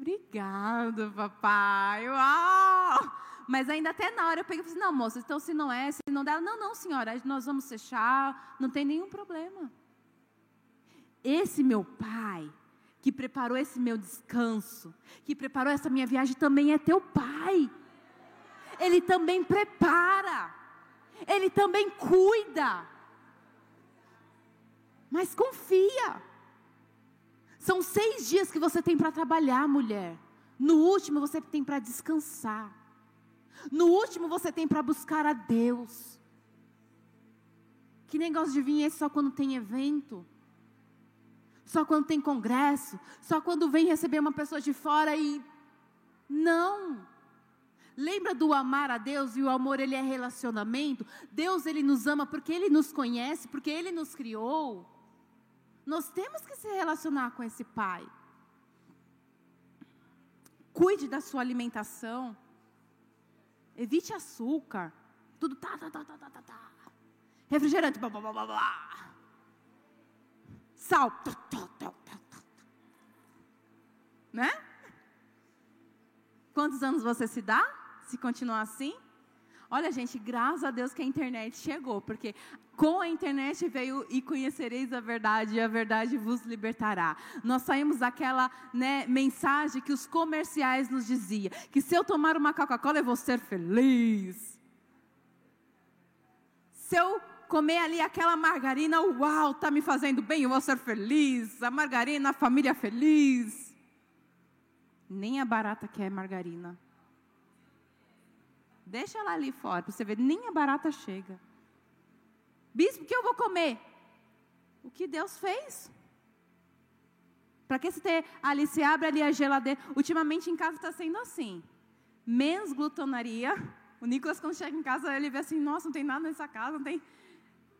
Obrigado, papai. Uau! Mas ainda até na hora eu peguei e falei, assim, não, moça, então se não é, se não dá, não, não, senhora, nós vamos fechar, não tem nenhum problema. Esse meu pai, que preparou esse meu descanso, que preparou essa minha viagem, também é teu pai. Ele também prepara, ele também cuida. Mas confia. São seis dias que você tem para trabalhar, mulher. No último você tem para descansar. No último você tem para buscar a Deus. Que negócio de vir esse só quando tem evento? Só quando tem congresso? Só quando vem receber uma pessoa de fora e. Não! Lembra do amar a Deus e o amor ele é relacionamento? Deus ele nos ama porque ele nos conhece, porque ele nos criou. Nós temos que se relacionar com esse pai. Cuide da sua alimentação. Evite açúcar. Tudo tá, tá, tá, tá, tá, tá. tá. Refrigerante, blá, blá, blá, blá. Sal. Tá, tá, tá, tá, tá. Né? Quantos anos você se dá? Se continuar assim? Olha, gente, graças a Deus que a internet chegou, porque com a internet veio e conhecereis a verdade, e a verdade vos libertará. Nós saímos daquela né, mensagem que os comerciais nos diziam, que se eu tomar uma Coca-Cola eu vou ser feliz. Se eu comer ali aquela margarina, uau, tá me fazendo bem, eu vou ser feliz. A margarina, a família feliz. Nem a barata quer margarina. Deixa ela ali fora, para você ver, nem a barata chega. Bispo, o que eu vou comer? O que Deus fez. Para que você ter ali, se abre ali a geladeira. Ultimamente em casa está sendo assim. Menos glutonaria. O Nicolas, quando chega em casa, ele vê assim: nossa, não tem nada nessa casa, não tem.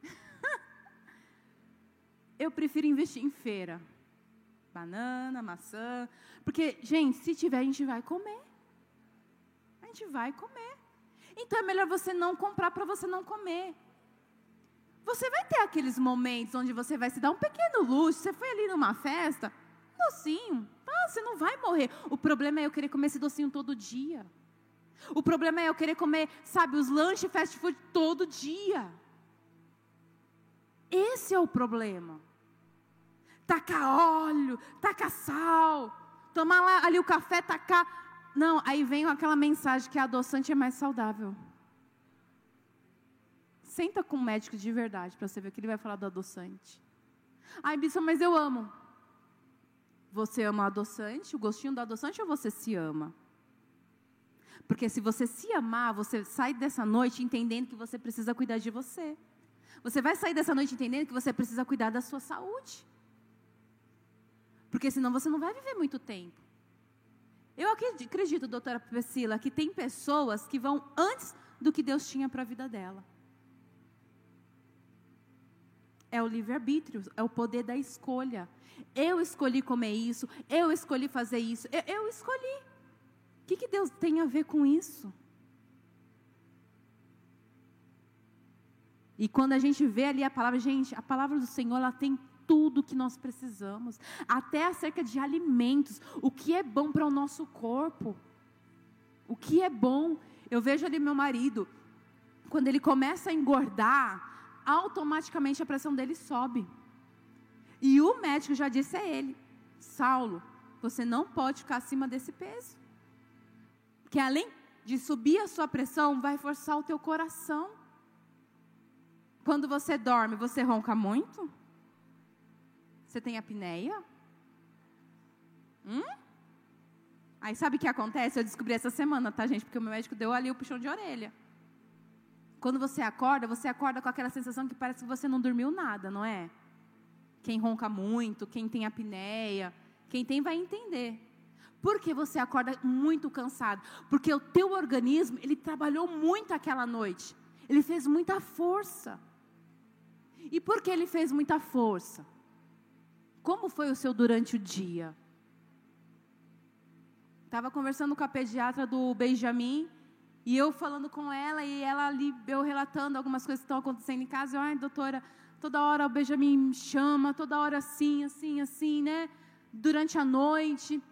eu prefiro investir em feira. Banana, maçã. Porque, gente, se tiver, a gente vai comer. A gente vai comer. Então é melhor você não comprar para você não comer. Você vai ter aqueles momentos onde você vai se dar um pequeno luxo. Você foi ali numa festa, docinho. Ah, você não vai morrer. O problema é eu querer comer esse docinho todo dia. O problema é eu querer comer, sabe, os lanches fast food todo dia. Esse é o problema. Tacar óleo, tacar sal, tomar lá, ali o café, tacar não, aí vem aquela mensagem que a adoçante é mais saudável. Senta com um médico de verdade para você ver o que ele vai falar do adoçante. Ai, Bispo, mas eu amo. Você ama o adoçante, o gostinho do adoçante ou você se ama? Porque se você se amar, você sai dessa noite entendendo que você precisa cuidar de você. Você vai sair dessa noite entendendo que você precisa cuidar da sua saúde. Porque senão você não vai viver muito tempo. Eu acredito, doutora Priscila, que tem pessoas que vão antes do que Deus tinha para a vida dela. É o livre-arbítrio, é o poder da escolha. Eu escolhi comer isso, eu escolhi fazer isso, eu, eu escolhi. O que, que Deus tem a ver com isso? E quando a gente vê ali a palavra, gente, a palavra do Senhor, ela tem tudo que nós precisamos, até acerca de alimentos, o que é bom para o nosso corpo. O que é bom. Eu vejo ali meu marido, quando ele começa a engordar, automaticamente a pressão dele sobe. E o médico já disse a ele: Saulo, você não pode ficar acima desse peso. Que além de subir a sua pressão, vai forçar o teu coração. Quando você dorme, você ronca muito? Você tem apneia? Hum? Aí sabe o que acontece? Eu descobri essa semana, tá, gente? Porque o meu médico deu ali o puxão de orelha. Quando você acorda, você acorda com aquela sensação que parece que você não dormiu nada, não é? Quem ronca muito, quem tem apneia, quem tem vai entender. Por que você acorda muito cansado? Porque o teu organismo, ele trabalhou muito aquela noite. Ele fez muita força. E por que ele fez muita força? Como foi o seu durante o dia? Estava conversando com a pediatra do Benjamin e eu falando com ela e ela ali, eu relatando algumas coisas que estão acontecendo em casa. Eu, ai, doutora, toda hora o Benjamin me chama, toda hora assim, assim, assim, né? Durante a noite.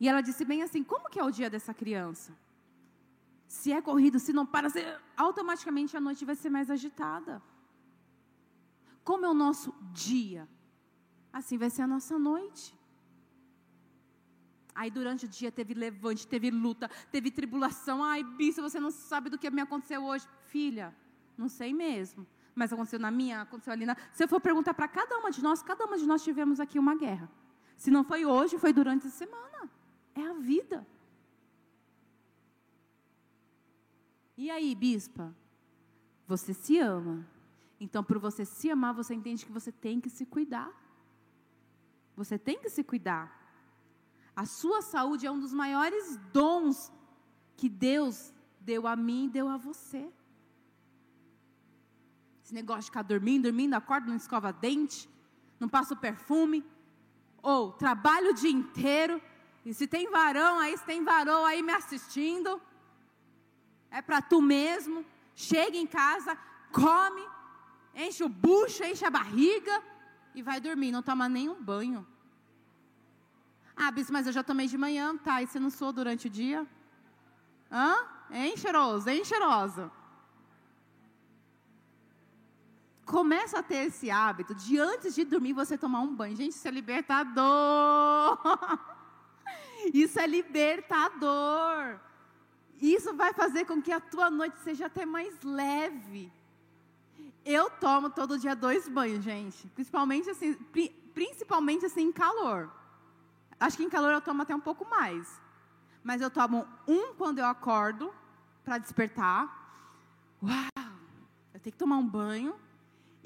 E ela disse bem assim: como que é o dia dessa criança? Se é corrido, se não para, automaticamente a noite vai ser mais agitada. Como é o nosso dia? Assim vai ser a nossa noite. Aí durante o dia teve levante, teve luta, teve tribulação. Ai, bicho, você não sabe do que me aconteceu hoje. Filha, não sei mesmo. Mas aconteceu na minha, aconteceu ali na. Se eu for perguntar para cada uma de nós, cada uma de nós tivemos aqui uma guerra. Se não foi hoje, foi durante a semana. É a vida. E aí, bispa? Você se ama. Então, por você se amar, você entende que você tem que se cuidar. Você tem que se cuidar. A sua saúde é um dos maiores dons que Deus deu a mim e deu a você. Esse negócio de ficar dormindo, dormindo, acorda, não escova dente, não passa o perfume, ou trabalho o dia inteiro, e se tem varão aí, se tem varão aí me assistindo, é para tu mesmo, chega em casa, come, enche o bucho, enche a barriga e vai dormir, não toma nenhum banho. Ah, Bis, mas eu já tomei de manhã, tá? E você não sou durante o dia? Hã? Hein, cheiroso? Hein, cheirosa? Começa a ter esse hábito de antes de dormir você tomar um banho. Gente, isso é libertador. Isso é libertador. Isso vai fazer com que a tua noite seja até mais leve. Eu tomo todo dia dois banhos, gente. Principalmente assim, principalmente assim em calor. Acho que em calor eu tomo até um pouco mais. Mas eu tomo um quando eu acordo, para despertar. Uau! Eu tenho que tomar um banho.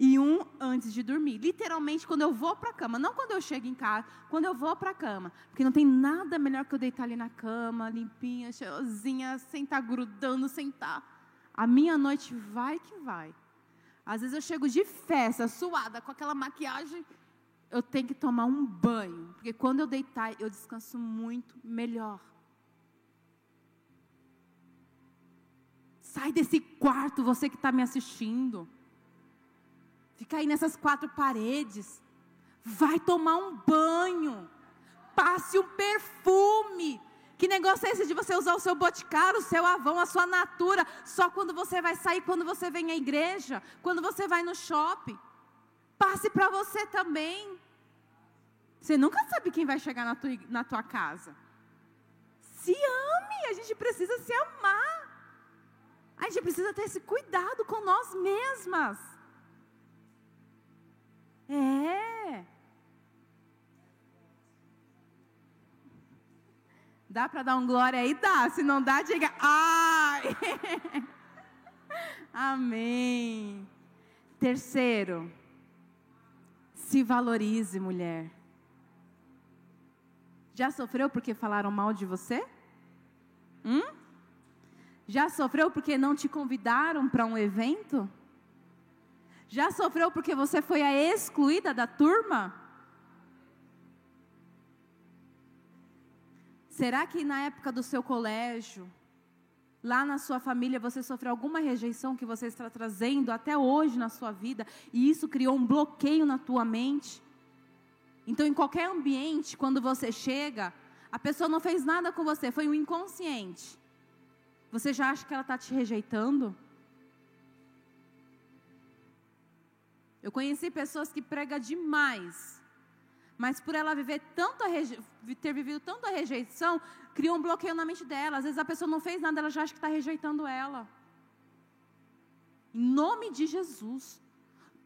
E um antes de dormir. Literalmente quando eu vou para a cama. Não quando eu chego em casa, quando eu vou para a cama. Porque não tem nada melhor que eu deitar ali na cama, limpinha, cheirosinha, sem estar tá grudando, sem estar. Tá. A minha noite vai que vai. Às vezes eu chego de festa, suada, com aquela maquiagem eu tenho que tomar um banho, porque quando eu deitar, eu descanso muito melhor. Sai desse quarto, você que está me assistindo. Fica aí nessas quatro paredes. Vai tomar um banho. Passe um perfume. Que negócio é esse de você usar o seu boticário, o seu avão, a sua natura, só quando você vai sair, quando você vem à igreja, quando você vai no shopping? passe para você também. Você nunca sabe quem vai chegar na tua, na tua casa. Se ame, a gente precisa se amar. A gente precisa ter esse cuidado com nós mesmas. É. dá para dar um glória aí? Dá. Se não dá, diga ai. Amém. Terceiro, se valorize, mulher. Já sofreu porque falaram mal de você? Hum? Já sofreu porque não te convidaram para um evento? Já sofreu porque você foi a excluída da turma? Será que na época do seu colégio, lá na sua família, você sofreu alguma rejeição que você está trazendo até hoje na sua vida e isso criou um bloqueio na tua mente? Então, em qualquer ambiente, quando você chega, a pessoa não fez nada com você, foi um inconsciente. Você já acha que ela está te rejeitando? Eu conheci pessoas que pregam demais, mas por ela viver tanto ter vivido tanto a rejeição, criou um bloqueio na mente dela. Às vezes a pessoa não fez nada, ela já acha que está rejeitando ela. Em nome de Jesus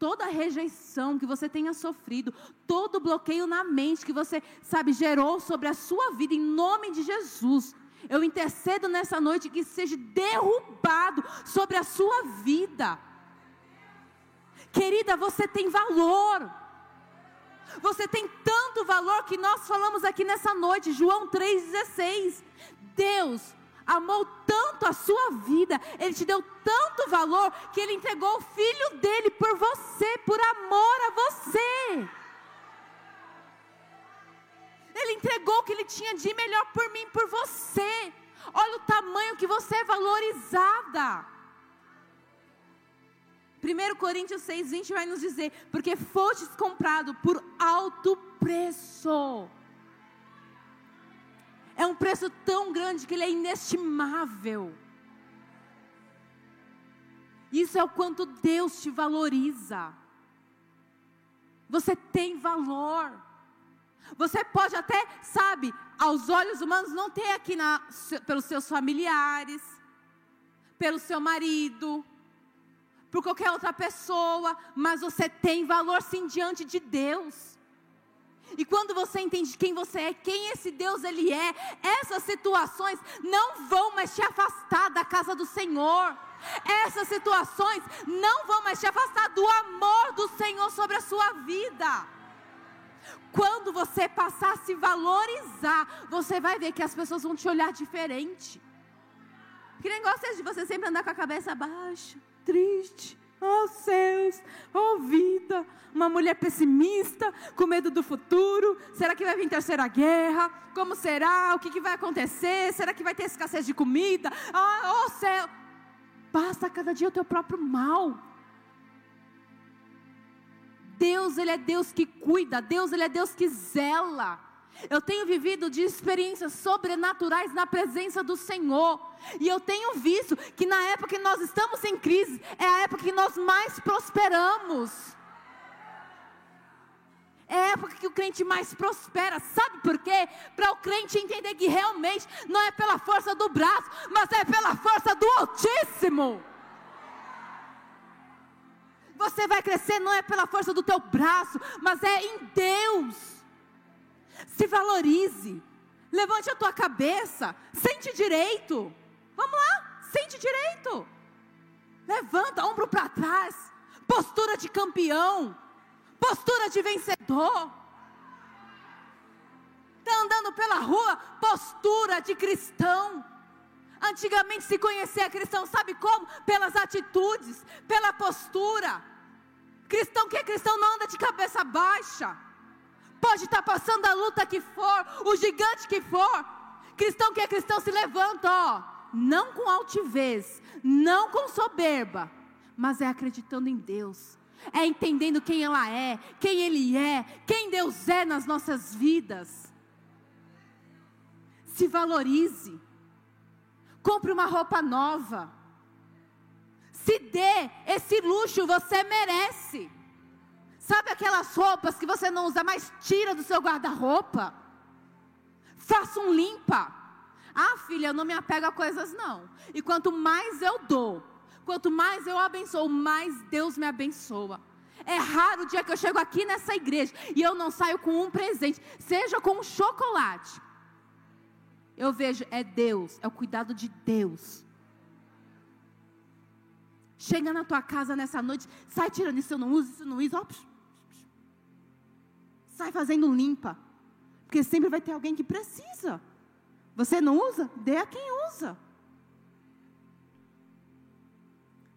toda rejeição que você tenha sofrido, todo bloqueio na mente que você, sabe, gerou sobre a sua vida, em nome de Jesus. Eu intercedo nessa noite que seja derrubado sobre a sua vida. Querida, você tem valor. Você tem tanto valor que nós falamos aqui nessa noite, João 3,16. Deus amou tanto a sua vida, Ele te deu tanto valor, que Ele entregou o filho dele por você, por amor a você. Ele entregou o que Ele tinha de melhor por mim, por você. Olha o tamanho que você é valorizada. 1 Coríntios 6, 20 vai nos dizer: Porque fostes comprado por alto preço. É um preço tão grande que ele é inestimável. Isso é o quanto Deus te valoriza. Você tem valor. Você pode até, sabe, aos olhos humanos, não ter aqui na, pelos seus familiares, pelo seu marido, por qualquer outra pessoa, mas você tem valor sim diante de Deus. E quando você entende quem você é, quem esse Deus ele é, essas situações não vão mais te afastar da casa do Senhor. Essas situações não vão mais te afastar do amor do Senhor sobre a sua vida. Quando você passar a se valorizar, você vai ver que as pessoas vão te olhar diferente. Que negócio é de você sempre andar com a cabeça baixa, triste, Oh céus, oh vida, uma mulher pessimista, com medo do futuro. Será que vai vir terceira guerra? Como será? O que, que vai acontecer? Será que vai ter escassez de comida? Ah, oh céu, basta cada dia o teu próprio mal. Deus, Ele é Deus que cuida, Deus, Ele é Deus que zela. Eu tenho vivido de experiências sobrenaturais na presença do Senhor. E eu tenho visto que na época que nós estamos em crise, é a época que nós mais prosperamos. É a época que o crente mais prospera. Sabe por quê? Para o crente entender que realmente não é pela força do braço, mas é pela força do Altíssimo. Você vai crescer não é pela força do teu braço, mas é em Deus. Se valorize. Levante a tua cabeça. Sente direito. Vamos lá, sente direito. Levanta, ombro para trás. Postura de campeão. Postura de vencedor. Está andando pela rua, postura de cristão. Antigamente se conhecia cristão, sabe como? Pelas atitudes, pela postura. Cristão que é cristão não anda de cabeça baixa pode estar passando a luta que for, o gigante que for. Cristão que é cristão se levanta, ó, não com altivez, não com soberba, mas é acreditando em Deus. É entendendo quem ela é, quem ele é, quem Deus é nas nossas vidas. Se valorize. Compre uma roupa nova. Se dê esse luxo, você merece. Sabe aquelas roupas que você não usa mais? Tira do seu guarda-roupa. Faça um limpa. Ah, filha, eu não me apego a coisas não. E quanto mais eu dou, quanto mais eu abençoo, mais Deus me abençoa. É raro o dia que eu chego aqui nessa igreja e eu não saio com um presente, seja com um chocolate. Eu vejo, é Deus, é o cuidado de Deus. Chega na tua casa nessa noite, sai tirando isso, eu não uso, isso eu não uso, ó, sai fazendo limpa. Porque sempre vai ter alguém que precisa. Você não usa? Dê a quem usa.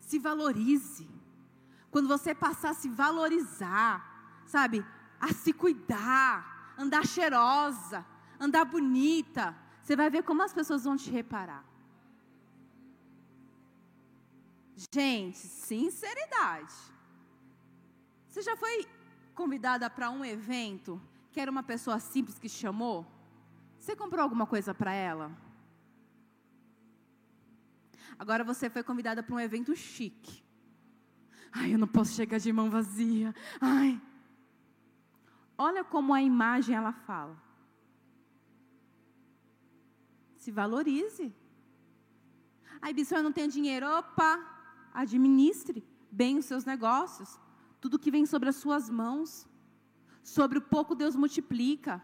Se valorize. Quando você passar a se valorizar, sabe? A se cuidar, andar cheirosa, andar bonita, você vai ver como as pessoas vão te reparar. Gente, sinceridade. Você já foi convidada para um evento que era uma pessoa simples que chamou? Você comprou alguma coisa para ela? Agora você foi convidada para um evento chique. Ai, eu não posso chegar de mão vazia. Ai. Olha como a imagem ela fala. Se valorize. Aí, Bispo, eu não tenho dinheiro. Opa, administre bem os seus negócios. Tudo que vem sobre as suas mãos. Sobre o pouco Deus multiplica.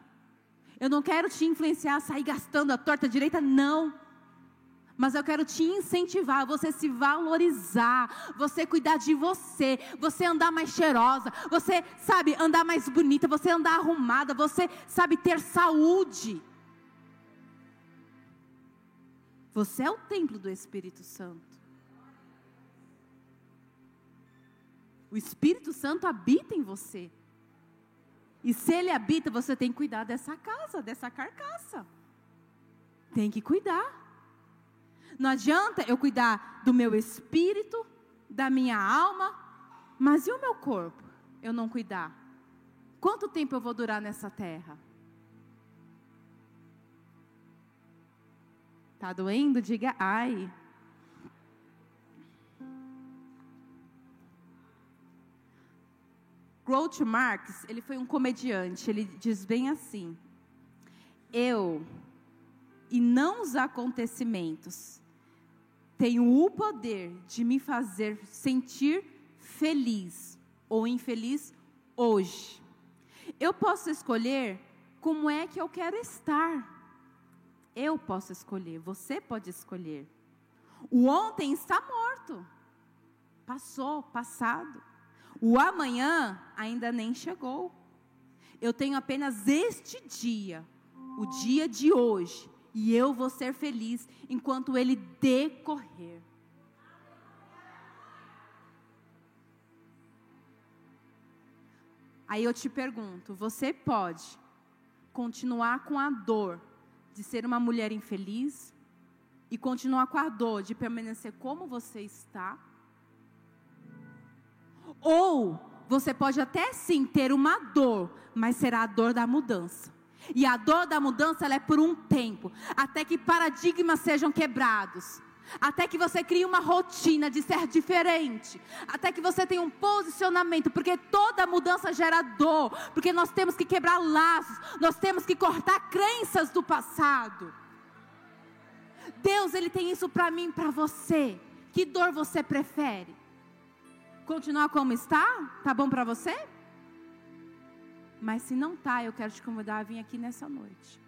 Eu não quero te influenciar a sair gastando a torta direita, não. Mas eu quero te incentivar, você se valorizar, você cuidar de você, você andar mais cheirosa, você sabe andar mais bonita, você andar arrumada, você sabe ter saúde. Você é o templo do Espírito Santo. O Espírito Santo habita em você. E se ele habita, você tem que cuidar dessa casa, dessa carcaça. Tem que cuidar. Não adianta eu cuidar do meu espírito, da minha alma, mas e o meu corpo? Eu não cuidar. Quanto tempo eu vou durar nessa terra? Tá doendo? Diga ai. Groucho Marx, ele foi um comediante, ele diz bem assim: Eu e não os acontecimentos tenho o poder de me fazer sentir feliz ou infeliz hoje. Eu posso escolher como é que eu quero estar. Eu posso escolher, você pode escolher. O ontem está morto. Passou, passado. O amanhã ainda nem chegou. Eu tenho apenas este dia, o dia de hoje, e eu vou ser feliz enquanto ele decorrer. Aí eu te pergunto: você pode continuar com a dor de ser uma mulher infeliz e continuar com a dor de permanecer como você está? Ou você pode até sim ter uma dor, mas será a dor da mudança. E a dor da mudança é por um tempo, até que paradigmas sejam quebrados. Até que você crie uma rotina de ser diferente. Até que você tenha um posicionamento. Porque toda mudança gera dor. Porque nós temos que quebrar laços. Nós temos que cortar crenças do passado. Deus, Ele tem isso para mim e para você. Que dor você prefere? Continuar como está? Tá bom para você? Mas se não tá, eu quero te convidar a vir aqui nessa noite.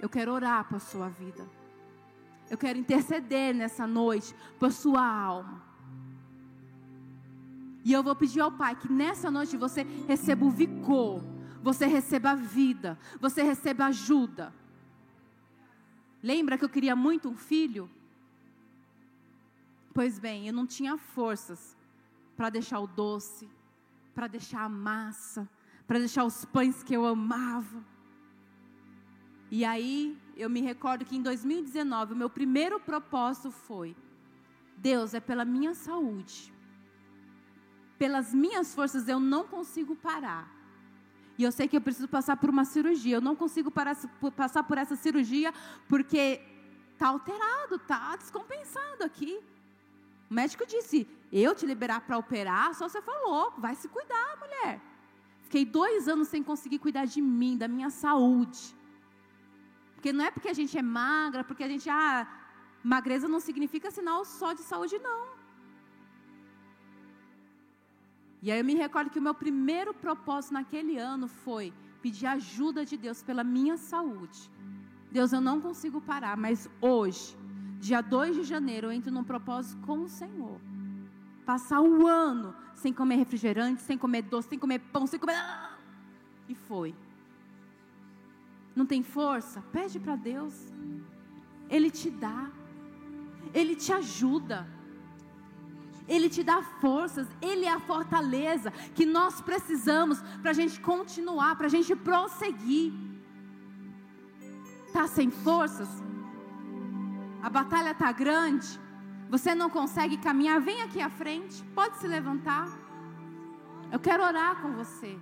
Eu quero orar por sua vida. Eu quero interceder nessa noite por sua alma. E eu vou pedir ao Pai que nessa noite você receba o vigor, você receba a vida, você receba ajuda. Lembra que eu queria muito um filho? Pois bem, eu não tinha forças para deixar o doce, para deixar a massa, para deixar os pães que eu amava. E aí, eu me recordo que em 2019, o meu primeiro propósito foi: Deus, é pela minha saúde. Pelas minhas forças eu não consigo parar. E eu sei que eu preciso passar por uma cirurgia. Eu não consigo parar, passar por essa cirurgia porque está alterado, está descompensado aqui. O médico disse: eu te liberar para operar, só você falou, vai se cuidar, mulher. Fiquei dois anos sem conseguir cuidar de mim, da minha saúde. Porque não é porque a gente é magra, porque a gente, ah, magreza não significa sinal só de saúde, não. E aí eu me recordo que o meu primeiro propósito naquele ano foi pedir ajuda de Deus pela minha saúde. Deus, eu não consigo parar, mas hoje, dia 2 de janeiro, eu entro num propósito com o Senhor. Passar o ano sem comer refrigerante, sem comer doce, sem comer pão, sem comer. E foi. Não tem força? Pede para Deus. Ele te dá. Ele te ajuda. Ele te dá forças, Ele é a fortaleza que nós precisamos para a gente continuar, para a gente prosseguir. Está sem forças? A batalha está grande? Você não consegue caminhar? Vem aqui à frente, pode se levantar. Eu quero orar com você.